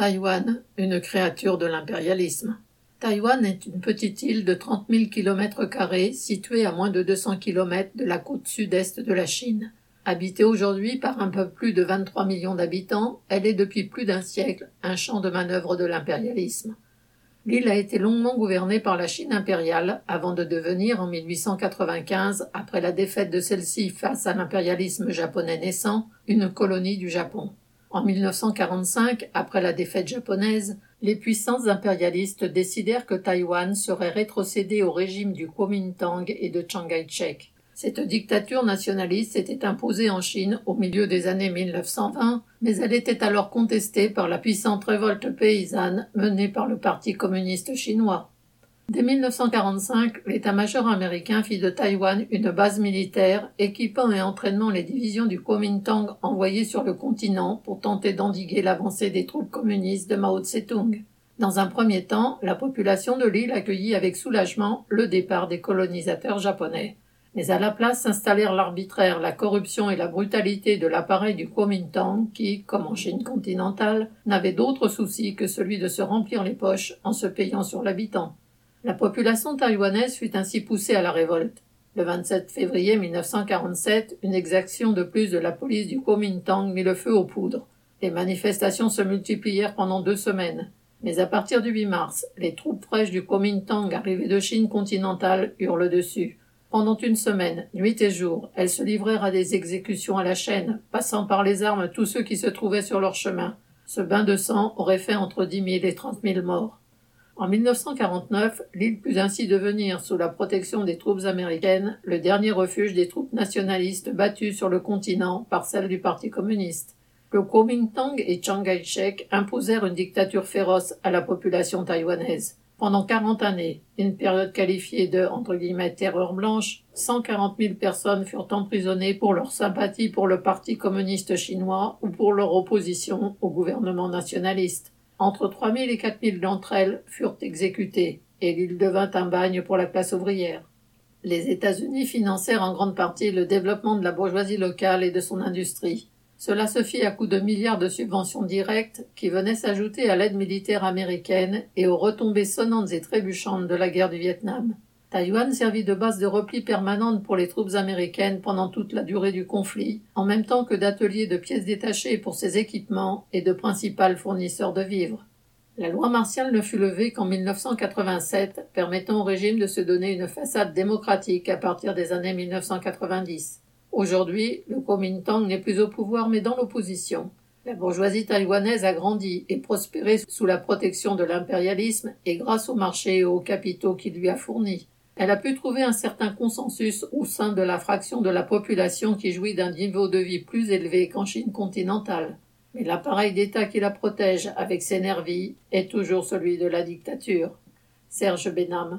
Taïwan, une créature de l'impérialisme. Taïwan est une petite île de 30 000 km située à moins de 200 km de la côte sud-est de la Chine. Habitée aujourd'hui par un peu plus de 23 millions d'habitants, elle est depuis plus d'un siècle un champ de manœuvre de l'impérialisme. L'île a été longuement gouvernée par la Chine impériale avant de devenir en 1895, après la défaite de celle-ci face à l'impérialisme japonais naissant, une colonie du Japon. En 1945, après la défaite japonaise, les puissances impérialistes décidèrent que Taïwan serait rétrocédé au régime du Kuomintang et de Chiang Kai-shek. Cette dictature nationaliste s'était imposée en Chine au milieu des années 1920, mais elle était alors contestée par la puissante révolte paysanne menée par le Parti communiste chinois. Dès 1945, l'état-major américain fit de Taïwan une base militaire, équipant et entraînant les divisions du Kuomintang envoyées sur le continent pour tenter d'endiguer l'avancée des troupes communistes de Mao Tse-tung. Dans un premier temps, la population de l'île accueillit avec soulagement le départ des colonisateurs japonais. Mais à la place s'installèrent l'arbitraire, la corruption et la brutalité de l'appareil du Kuomintang qui, comme en Chine continentale, n'avait d'autre souci que celui de se remplir les poches en se payant sur l'habitant. La population taïwanaise fut ainsi poussée à la révolte. Le 27 février 1947, une exaction de plus de la police du Kuomintang mit le feu aux poudres. Les manifestations se multiplièrent pendant deux semaines. Mais à partir du 8 mars, les troupes fraîches du Kuomintang arrivées de Chine continentale eurent le dessus. Pendant une semaine, nuit et jour, elles se livrèrent à des exécutions à la chaîne, passant par les armes tous ceux qui se trouvaient sur leur chemin. Ce bain de sang aurait fait entre dix mille et trente mille morts. En 1949, l'île put ainsi devenir, sous la protection des troupes américaines, le dernier refuge des troupes nationalistes battues sur le continent par celles du Parti communiste. Le Kuomintang et Chiang Kai-shek imposèrent une dictature féroce à la population taïwanaise. Pendant 40 années, une période qualifiée de entre guillemets, terreur blanche, 140 000 personnes furent emprisonnées pour leur sympathie pour le Parti communiste chinois ou pour leur opposition au gouvernement nationaliste. Entre 3 000 et 4 000 d'entre elles furent exécutées, et l'île devint un bagne pour la classe ouvrière. Les États-Unis financèrent en grande partie le développement de la bourgeoisie locale et de son industrie. Cela se fit à coups de milliards de subventions directes qui venaient s'ajouter à l'aide militaire américaine et aux retombées sonnantes et trébuchantes de la guerre du Vietnam. Taïwan servit de base de repli permanente pour les troupes américaines pendant toute la durée du conflit, en même temps que d'ateliers de pièces détachées pour ses équipements et de principal fournisseurs de vivres. La loi martiale ne fut levée qu'en 1987, permettant au régime de se donner une façade démocratique à partir des années 1990. Aujourd'hui, le Kuomintang n'est plus au pouvoir mais dans l'opposition. La bourgeoisie taïwanaise a grandi et prospéré sous la protection de l'impérialisme et grâce au marché et aux capitaux qu'il lui a fournis. Elle a pu trouver un certain consensus au sein de la fraction de la population qui jouit d'un niveau de vie plus élevé qu'en Chine continentale. Mais l'appareil d'État qui la protège avec ses nervis est toujours celui de la dictature. Serge Benham.